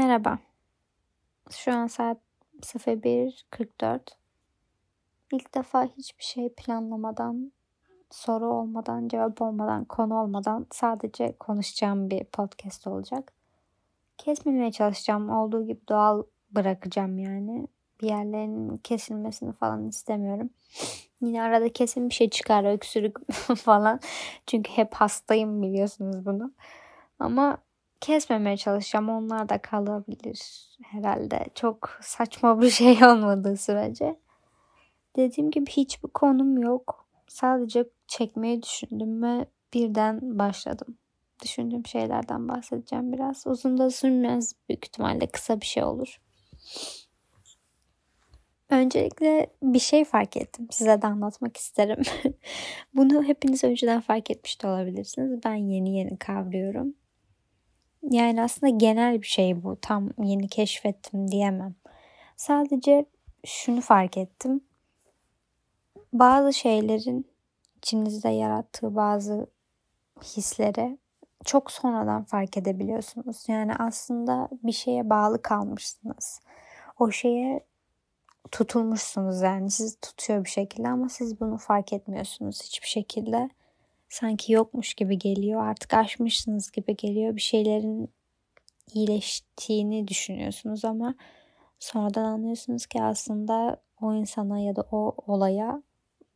Merhaba. Şu an saat 01.44. İlk defa hiçbir şey planlamadan, soru olmadan, cevap olmadan, konu olmadan sadece konuşacağım bir podcast olacak. Kesmemeye çalışacağım. Olduğu gibi doğal bırakacağım yani. Bir yerlerin kesilmesini falan istemiyorum. Yine arada kesin bir şey çıkar, öksürük falan. Çünkü hep hastayım biliyorsunuz bunu. Ama kesmemeye çalışacağım. Onlar da kalabilir herhalde. Çok saçma bir şey olmadığı sürece. Dediğim gibi hiçbir konum yok. Sadece çekmeyi düşündüm ve birden başladım. Düşündüğüm şeylerden bahsedeceğim biraz. Uzun da sürmez büyük ihtimalle kısa bir şey olur. Öncelikle bir şey fark ettim. Size de anlatmak isterim. Bunu hepiniz önceden fark etmiş de olabilirsiniz. Ben yeni yeni kavruyorum. Yani aslında genel bir şey bu. Tam yeni keşfettim diyemem. Sadece şunu fark ettim. Bazı şeylerin içinizde yarattığı bazı hislere çok sonradan fark edebiliyorsunuz. Yani aslında bir şeye bağlı kalmışsınız. O şeye tutulmuşsunuz yani sizi tutuyor bir şekilde ama siz bunu fark etmiyorsunuz hiçbir şekilde sanki yokmuş gibi geliyor. Artık aşmışsınız gibi geliyor. Bir şeylerin iyileştiğini düşünüyorsunuz ama sonradan anlıyorsunuz ki aslında o insana ya da o olaya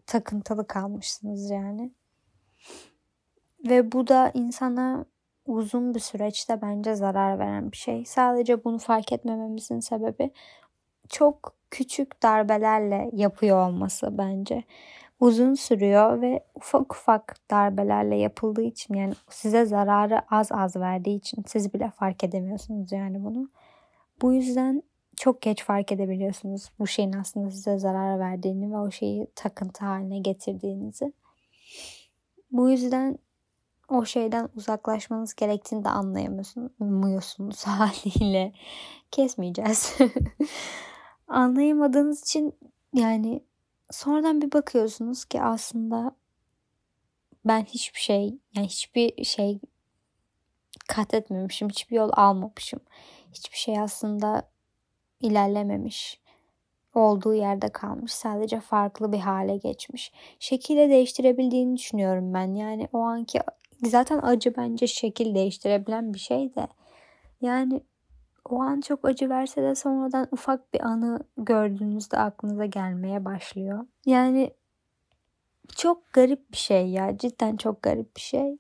takıntılı kalmışsınız yani. Ve bu da insana uzun bir süreçte bence zarar veren bir şey. Sadece bunu fark etmememizin sebebi çok küçük darbelerle yapıyor olması bence uzun sürüyor ve ufak ufak darbelerle yapıldığı için yani size zararı az az verdiği için siz bile fark edemiyorsunuz yani bunu. Bu yüzden çok geç fark edebiliyorsunuz bu şeyin aslında size zarar verdiğini ve o şeyi takıntı haline getirdiğinizi. Bu yüzden o şeyden uzaklaşmanız gerektiğini de anlayamıyorsunuz haliyle. Kesmeyeceğiz. Anlayamadığınız için yani sonradan bir bakıyorsunuz ki aslında ben hiçbir şey yani hiçbir şey kat etmemişim. Hiçbir yol almamışım. Hiçbir şey aslında ilerlememiş. Olduğu yerde kalmış. Sadece farklı bir hale geçmiş. Şekilde değiştirebildiğini düşünüyorum ben. Yani o anki zaten acı bence şekil değiştirebilen bir şey de. Yani o an çok acı verse de sonradan ufak bir anı gördüğünüzde aklınıza gelmeye başlıyor. Yani çok garip bir şey ya. Cidden çok garip bir şey.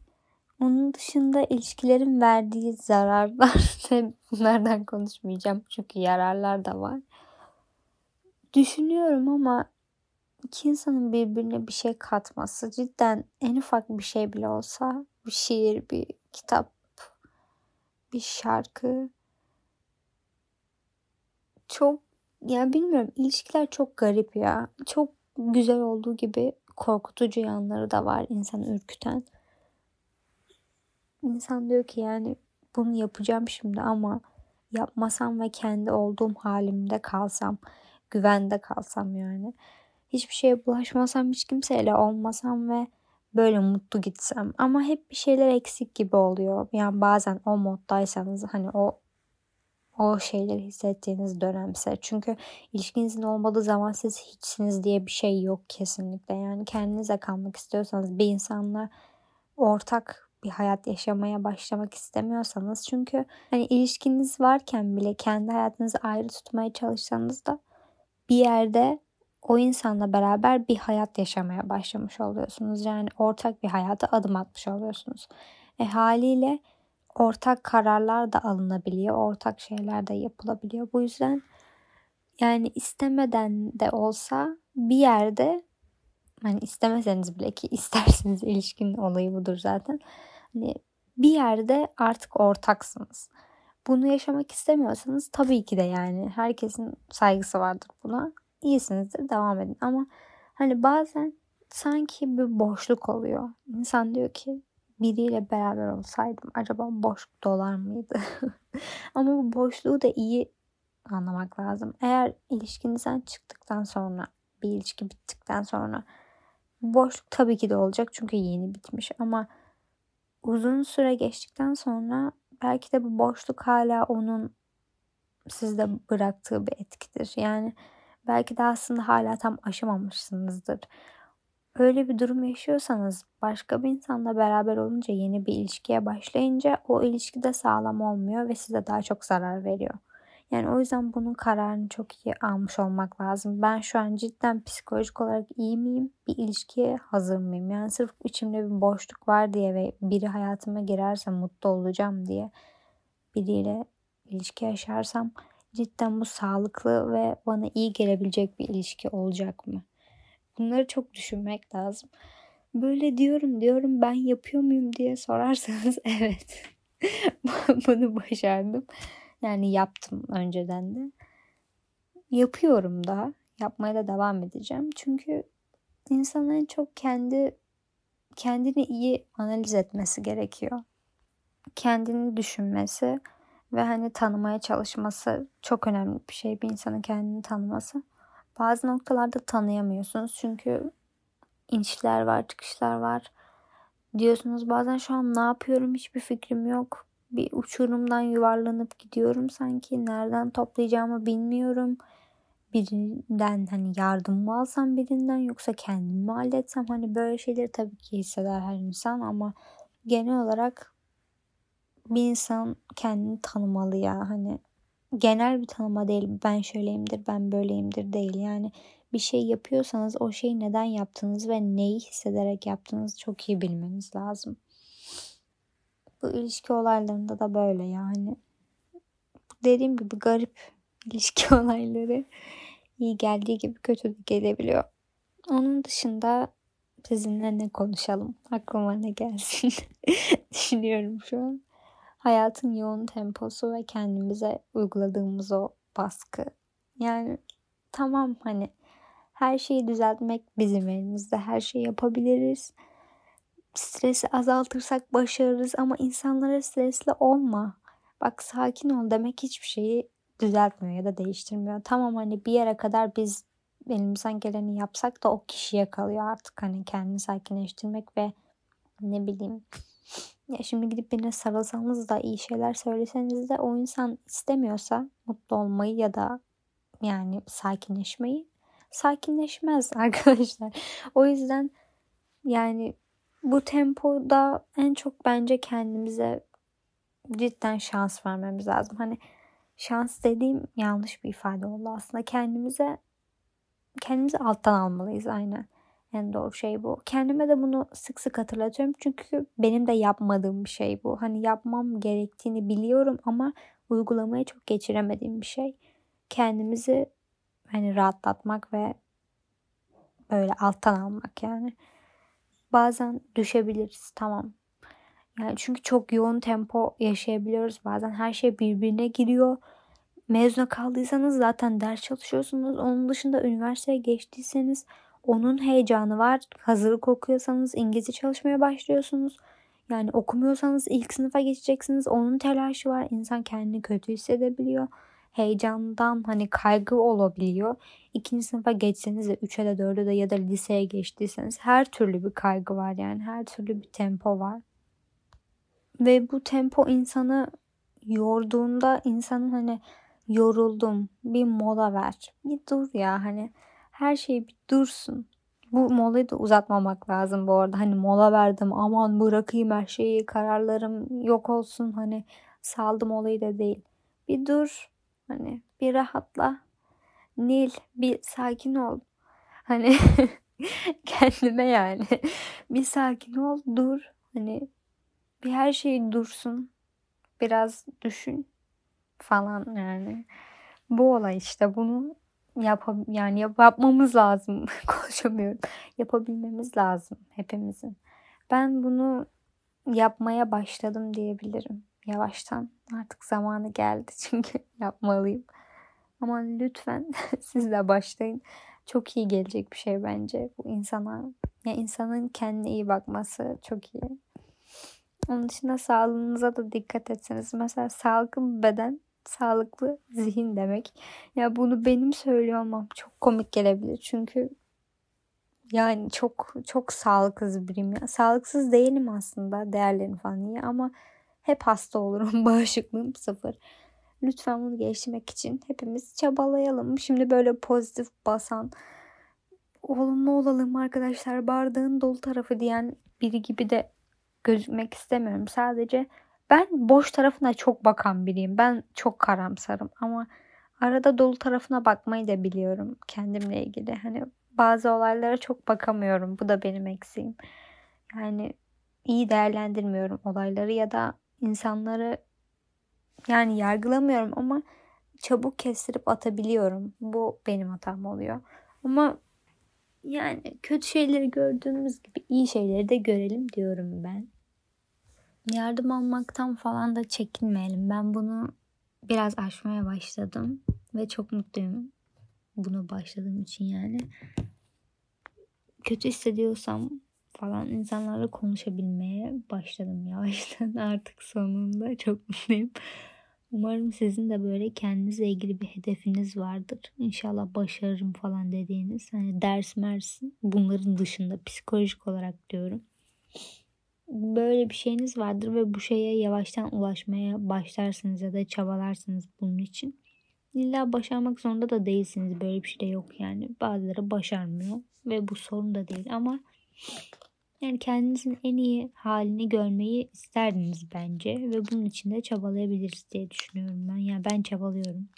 Onun dışında ilişkilerin verdiği zararlar bunlardan konuşmayacağım çünkü yararlar da var. Düşünüyorum ama iki insanın birbirine bir şey katması cidden en ufak bir şey bile olsa bir şiir, bir kitap, bir şarkı çok ya bilmiyorum ilişkiler çok garip ya. Çok güzel olduğu gibi korkutucu yanları da var insan ürküten. İnsan diyor ki yani bunu yapacağım şimdi ama yapmasam ve kendi olduğum halimde kalsam, güvende kalsam yani. Hiçbir şeye bulaşmasam, hiç kimseyle olmasam ve böyle mutlu gitsem. Ama hep bir şeyler eksik gibi oluyor. Yani bazen o moddaysanız hani o o şeyleri hissettiğiniz dönemse. Çünkü ilişkinizin olmadığı zaman siz hiçsiniz diye bir şey yok kesinlikle. Yani kendinize kalmak istiyorsanız bir insanla ortak bir hayat yaşamaya başlamak istemiyorsanız çünkü hani ilişkiniz varken bile kendi hayatınızı ayrı tutmaya çalışsanız da bir yerde o insanla beraber bir hayat yaşamaya başlamış oluyorsunuz. Yani ortak bir hayata adım atmış oluyorsunuz. E haliyle ortak kararlar da alınabiliyor. Ortak şeyler de yapılabiliyor. Bu yüzden yani istemeden de olsa bir yerde hani istemeseniz bile ki isterseniz ilişkinin olayı budur zaten. Hani bir yerde artık ortaksınız. Bunu yaşamak istemiyorsanız tabii ki de yani herkesin saygısı vardır buna. İyisinizdir devam edin ama hani bazen sanki bir boşluk oluyor. İnsan diyor ki biriyle beraber olsaydım acaba boşluk dolar mıydı? Ama bu boşluğu da iyi anlamak lazım. Eğer ilişkinizden çıktıktan sonra, bir ilişki bittikten sonra boşluk tabii ki de olacak çünkü yeni bitmiş ama uzun süre geçtikten sonra belki de bu boşluk hala onun sizde bıraktığı bir etkidir. Yani belki de aslında hala tam aşamamışsınızdır. Öyle bir durum yaşıyorsanız başka bir insanla beraber olunca yeni bir ilişkiye başlayınca o ilişki de sağlam olmuyor ve size daha çok zarar veriyor. Yani o yüzden bunun kararını çok iyi almış olmak lazım. Ben şu an cidden psikolojik olarak iyi miyim? Bir ilişkiye hazır mıyım? Yani sırf içimde bir boşluk var diye ve biri hayatıma girerse mutlu olacağım diye biriyle ilişki yaşarsam cidden bu sağlıklı ve bana iyi gelebilecek bir ilişki olacak mı? Bunları çok düşünmek lazım. Böyle diyorum diyorum ben yapıyor muyum diye sorarsanız evet. Bunu başardım. Yani yaptım önceden de. Yapıyorum da. Yapmaya da devam edeceğim. Çünkü insanın en çok kendi kendini iyi analiz etmesi gerekiyor. Kendini düşünmesi ve hani tanımaya çalışması çok önemli bir şey bir insanın kendini tanıması. Bazı noktalarda tanıyamıyorsunuz çünkü inişler var, çıkışlar var. Diyorsunuz bazen şu an ne yapıyorum hiçbir fikrim yok. Bir uçurumdan yuvarlanıp gidiyorum sanki. Nereden toplayacağımı bilmiyorum. Birinden hani yardım mı alsam birinden yoksa kendim mi halletsem hani böyle şeyleri tabii ki hisseder her insan ama genel olarak bir insan kendini tanımalı ya hani genel bir tanıma değil ben şöyleyimdir ben böyleyimdir değil yani bir şey yapıyorsanız o şeyi neden yaptığınız ve neyi hissederek yaptığınızı çok iyi bilmeniz lazım. Bu ilişki olaylarında da böyle yani. Dediğim gibi garip ilişki olayları iyi geldiği gibi kötü gelebiliyor. Onun dışında sizinle ne konuşalım? Aklıma ne gelsin? Düşünüyorum şu an hayatın yoğun temposu ve kendimize uyguladığımız o baskı. Yani tamam hani her şeyi düzeltmek bizim elimizde. Her şeyi yapabiliriz. Stresi azaltırsak başarırız ama insanlara stresli olma. Bak sakin ol demek hiçbir şeyi düzeltmiyor ya da değiştirmiyor. Tamam hani bir yere kadar biz elimizden geleni yapsak da o kişiye kalıyor artık hani kendini sakinleştirmek ve ne bileyim ya şimdi gidip birine sarılsanız da iyi şeyler söyleseniz de o insan istemiyorsa mutlu olmayı ya da yani sakinleşmeyi sakinleşmez arkadaşlar. O yüzden yani bu tempoda en çok bence kendimize cidden şans vermemiz lazım. Hani şans dediğim yanlış bir ifade oldu aslında. Kendimize kendimizi alttan almalıyız aynen. En doğru şey bu. Kendime de bunu sık sık hatırlatıyorum. Çünkü benim de yapmadığım bir şey bu. Hani yapmam gerektiğini biliyorum ama uygulamaya çok geçiremediğim bir şey. Kendimizi hani rahatlatmak ve böyle alttan almak yani. Bazen düşebiliriz tamam. Yani çünkü çok yoğun tempo yaşayabiliyoruz. Bazen her şey birbirine giriyor. Mezuna kaldıysanız zaten ders çalışıyorsunuz. Onun dışında üniversiteye geçtiyseniz onun heyecanı var. Hazırlık okuyorsanız İngilizce çalışmaya başlıyorsunuz. Yani okumuyorsanız ilk sınıfa geçeceksiniz. Onun telaşı var. İnsan kendini kötü hissedebiliyor. Heyecandan hani kaygı olabiliyor. İkinci sınıfa geçseniz de üçe de dörde de ya da liseye geçtiyseniz her türlü bir kaygı var yani. Her türlü bir tempo var. Ve bu tempo insanı yorduğunda insanın hani yoruldum bir mola ver. Bir dur ya hani her şey bir dursun. Bu molayı da uzatmamak lazım bu arada. Hani mola verdim aman bırakayım her şeyi kararlarım yok olsun hani saldım olayı da değil. Bir dur hani bir rahatla. Nil bir sakin ol. Hani kendime yani bir sakin ol dur. Hani bir her şey dursun. Biraz düşün falan yani. Bu olay işte bunu yap yani yap yapmamız lazım. Konuşamıyorum. Yapabilmemiz lazım hepimizin. Ben bunu yapmaya başladım diyebilirim. Yavaştan artık zamanı geldi çünkü yapmalıyım. Ama lütfen siz de başlayın. Çok iyi gelecek bir şey bence bu insana. Ya insanın kendine iyi bakması çok iyi. Onun dışında sağlığınıza da dikkat etseniz. Mesela sağlıklı beden sağlıklı zihin demek. Ya bunu benim söylüyor olmam çok komik gelebilir. Çünkü yani çok çok sağlıksız biriyim ya. Sağlıksız değilim aslında değerlerim falan iyi ama hep hasta olurum. Bağışıklığım sıfır. Lütfen bunu geliştirmek için hepimiz çabalayalım. Şimdi böyle pozitif basan olumlu olalım arkadaşlar bardağın dolu tarafı diyen biri gibi de gözükmek istemiyorum. Sadece ben boş tarafına çok bakan biriyim. Ben çok karamsarım ama arada dolu tarafına bakmayı da biliyorum kendimle ilgili. Hani bazı olaylara çok bakamıyorum. Bu da benim eksiğim. Yani iyi değerlendirmiyorum olayları ya da insanları yani yargılamıyorum ama çabuk kestirip atabiliyorum. Bu benim hatam oluyor. Ama yani kötü şeyleri gördüğümüz gibi iyi şeyleri de görelim diyorum ben. Yardım almaktan falan da çekinmeyelim. Ben bunu biraz aşmaya başladım ve çok mutluyum bunu başladığım için yani. Kötü hissediyorsam falan insanlarla konuşabilmeye başladım yavaştan artık sonunda çok mutluyum. Umarım sizin de böyle kendinizle ilgili bir hedefiniz vardır. İnşallah başarırım falan dediğiniz. Hani ders mersin bunların dışında psikolojik olarak diyorum. Böyle bir şeyiniz vardır ve bu şeye yavaştan ulaşmaya başlarsınız ya da çabalarsınız bunun için. İlla başarmak zorunda da değilsiniz. Böyle bir şey de yok yani. Bazıları başarmıyor ve bu sorun da değil ama yani kendinizin en iyi halini görmeyi isterdiniz bence ve bunun için de çabalayabiliriz diye düşünüyorum ben. Yani ben çabalıyorum.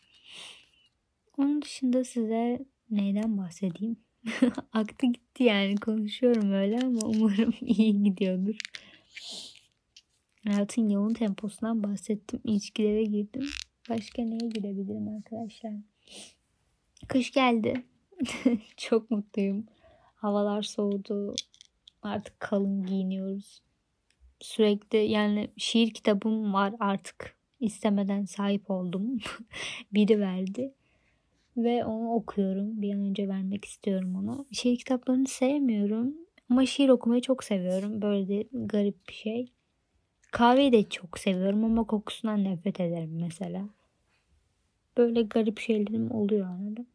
Onun dışında size neyden bahsedeyim? Aktı gitti yani konuşuyorum öyle ama umarım iyi gidiyordur. Hayatın yoğun temposundan bahsettim. İlişkilere girdim. Başka neye girebilirim arkadaşlar? Kış geldi. Çok mutluyum. Havalar soğudu. Artık kalın giyiniyoruz. Sürekli yani şiir kitabım var artık. istemeden sahip oldum. Biri verdi. Ve onu okuyorum. Bir an önce vermek istiyorum onu. Şiir kitaplarını sevmiyorum. Ama şiir okumayı çok seviyorum. Böyle de garip bir şey. Kahveyi de çok seviyorum ama kokusundan nefret ederim mesela. Böyle garip şeylerim oluyor arada.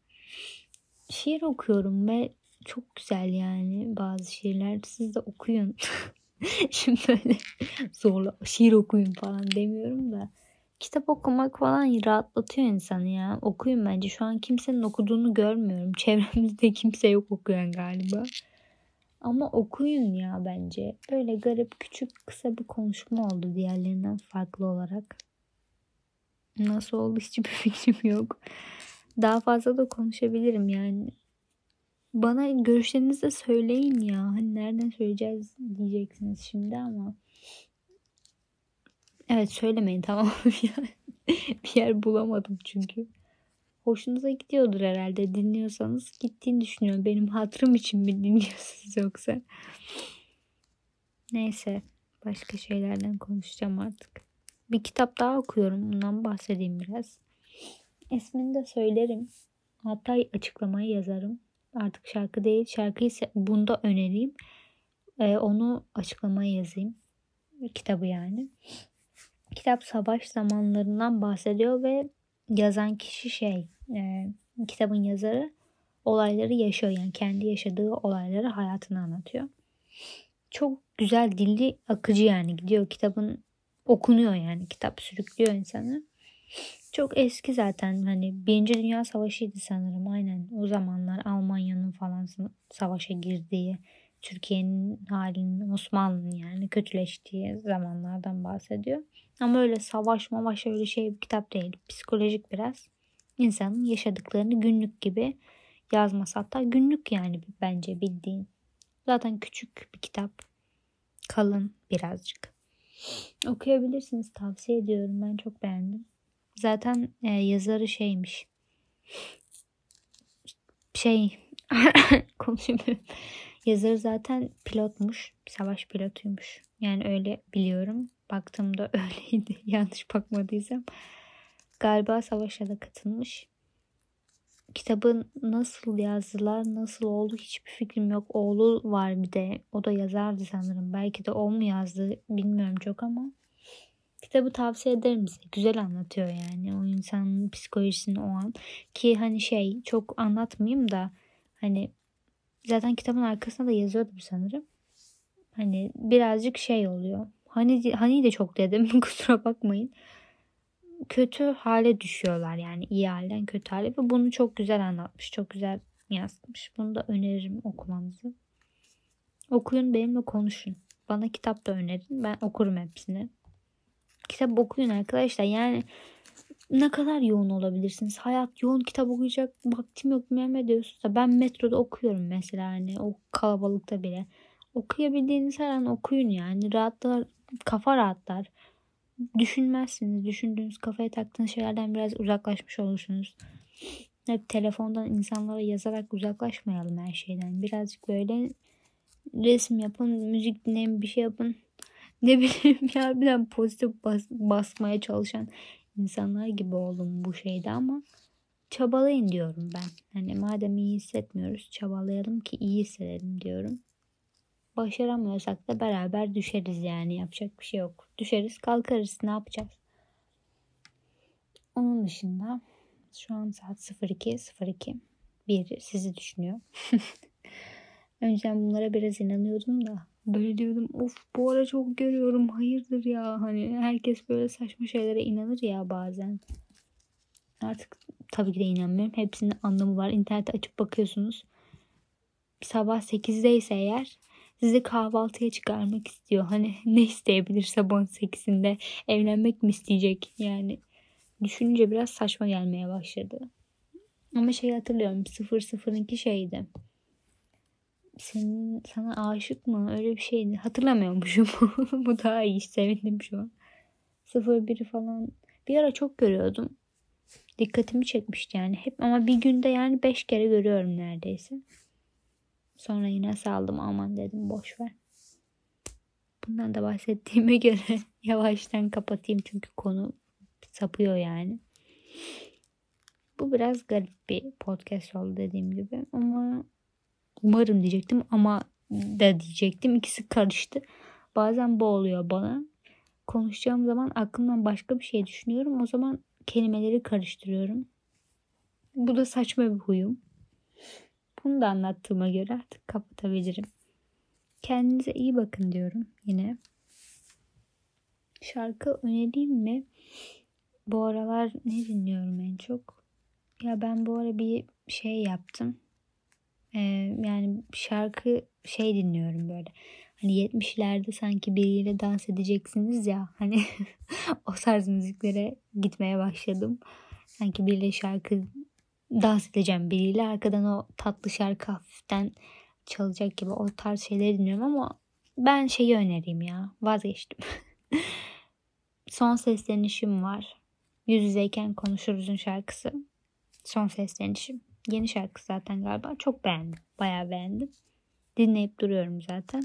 Şiir okuyorum ve çok güzel yani bazı şiirler. Siz de okuyun. Şimdi öyle zorla şiir okuyun falan demiyorum da. Kitap okumak falan rahatlatıyor insanı ya. Okuyun bence. Şu an kimsenin okuduğunu görmüyorum. Çevremizde kimse yok okuyan galiba. Ama okuyun ya bence. Böyle garip küçük kısa bir konuşma oldu diğerlerinden farklı olarak. Nasıl oldu hiçbir fikrim yok. Daha fazla da konuşabilirim yani. Bana görüşlerinizi de söyleyin ya. Hani nereden söyleyeceğiz diyeceksiniz şimdi ama. Evet söylemeyin tamam bir yer bulamadım çünkü. Hoşunuza gidiyordur herhalde. Dinliyorsanız gittiğini düşünüyorum. Benim hatırım için mi dinliyorsunuz yoksa? Neyse. Başka şeylerden konuşacağım artık. Bir kitap daha okuyorum. Bundan bahsedeyim biraz. İsmini de söylerim. Hatta açıklamayı yazarım. Artık şarkı değil. Şarkıyı bunda önereyim. Ee, onu açıklamaya yazayım. Kitabı yani. Kitap savaş zamanlarından bahsediyor ve yazan kişi şey e, kitabın yazarı olayları yaşıyor. Yani kendi yaşadığı olayları hayatını anlatıyor. Çok güzel dilli akıcı yani gidiyor kitabın okunuyor yani kitap sürüklüyor insanı. Çok eski zaten hani Birinci Dünya Savaşı'ydı sanırım aynen o zamanlar Almanya'nın falan savaşa girdiği Türkiye'nin halinin Osmanlı'nın yani kötüleştiği zamanlardan bahsediyor. Ama öyle savaş mavaş öyle şey bir kitap değil. Psikolojik biraz. insanın yaşadıklarını günlük gibi yazması. Hatta günlük yani bence bildiğin. Zaten küçük bir kitap. Kalın birazcık. Okuyabilirsiniz. Tavsiye ediyorum. Ben çok beğendim. Zaten e, yazarı şeymiş. Şey konuşamıyorum. Yazarı zaten pilotmuş. Savaş pilotuymuş. Yani öyle biliyorum. Baktığımda öyleydi. Yanlış bakmadıysam. Galiba savaşa da katılmış. Kitabın nasıl yazdılar, nasıl oldu hiçbir fikrim yok. Oğlu var bir de. O da yazardı sanırım. Belki de o mu yazdı bilmiyorum çok ama. Kitabı tavsiye ederim size. Güzel anlatıyor yani o insanın psikolojisini o an. Ki hani şey çok anlatmayayım da hani zaten kitabın arkasında da yazıyordu sanırım. Hani birazcık şey oluyor Hani, hani de çok dedim kusura bakmayın. kötü hale düşüyorlar yani iyi halden kötü hale ve bunu çok güzel anlatmış. Çok güzel yazmış. Bunu da öneririm okumanızı. Okuyun benimle konuşun. Bana kitap da önerin. Ben okurum hepsini. Kitap okuyun arkadaşlar. Yani ne kadar yoğun olabilirsiniz? Hayat yoğun kitap okuyacak vaktim yok Mehmet diyorsunuz da ben metroda okuyorum mesela hani o kalabalıkta bile. Okuyabildiğiniz her an okuyun yani. Rahatlar, kafa rahatlar. Düşünmezsiniz. Düşündüğünüz kafaya taktığınız şeylerden biraz uzaklaşmış olursunuz. Hep telefondan insanlara yazarak uzaklaşmayalım her şeyden. Birazcık böyle resim yapın, müzik dinleyin, bir şey yapın. Ne bileyim ya bir pozitif bas, basmaya çalışan insanlar gibi oldum bu şeyde ama çabalayın diyorum ben. Hani madem iyi hissetmiyoruz çabalayalım ki iyi hissedelim diyorum. Başaramıyorsak da beraber düşeriz yani yapacak bir şey yok. Düşeriz kalkarız ne yapacağız? Onun dışında şu an saat 02.02 bir sizi düşünüyor. Önceden bunlara biraz inanıyordum da böyle diyordum of bu ara çok görüyorum hayırdır ya hani herkes böyle saçma şeylere inanır ya bazen. Artık tabii ki de inanmıyorum. Hepsinin anlamı var. İnternette açıp bakıyorsunuz. Sabah 8'de ise eğer sizi kahvaltıya çıkarmak istiyor. Hani ne isteyebilir sabah 8'inde? Evlenmek mi isteyecek? Yani düşününce biraz saçma gelmeye başladı. Ama şey hatırlıyorum 002 şeydi senin sana aşık mı? Öyle bir şeydi hatırlamıyormuşum. Bu daha iyi sevindim şu an. 01 falan. Bir ara çok görüyordum. Dikkatimi çekmişti yani. Hep ama bir günde yani 5 kere görüyorum neredeyse. Sonra yine saldım aman dedim boş ver. Bundan da bahsettiğime göre yavaştan kapatayım çünkü konu sapıyor yani. Bu biraz garip bir podcast oldu dediğim gibi ama Umarım diyecektim ama da diyecektim. İkisi karıştı. Bazen bu oluyor bana. Konuşacağım zaman aklımdan başka bir şey düşünüyorum. O zaman kelimeleri karıştırıyorum. Bu da saçma bir huyum. Bunu da anlattığıma göre artık kapatabilirim. Kendinize iyi bakın diyorum yine. Şarkı önereyim mi? Bu aralar ne dinliyorum en çok? Ya ben bu ara bir şey yaptım. Yani şarkı şey dinliyorum böyle. Hani 70'lerde sanki biriyle dans edeceksiniz ya. Hani o tarz müziklere gitmeye başladım. Sanki biriyle şarkı dans edeceğim biriyle. Arkadan o tatlı şarkı hafiften çalacak gibi o tarz şeyleri dinliyorum ama ben şeyi önereyim ya. Vazgeçtim. Son seslenişim var. Yüz yüzeyken konuşuruzun şarkısı. Son seslenişim. Yeni şarkı zaten galiba. Çok beğendim. Bayağı beğendim. Dinleyip duruyorum zaten.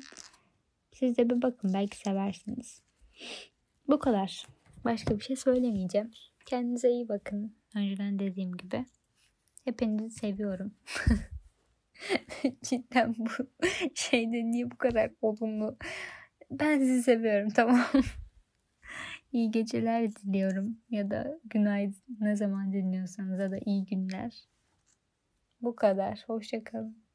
Siz de bir bakın belki seversiniz. Bu kadar. Başka bir şey söylemeyeceğim. Kendinize iyi bakın. Önceden dediğim gibi. Hepinizi seviyorum. Cidden bu şeyde niye bu kadar olumlu? Ben sizi seviyorum tamam. İyi geceler diliyorum ya da günaydın ne zaman dinliyorsanız ya da iyi günler. Bu kadar. Hoşçakalın.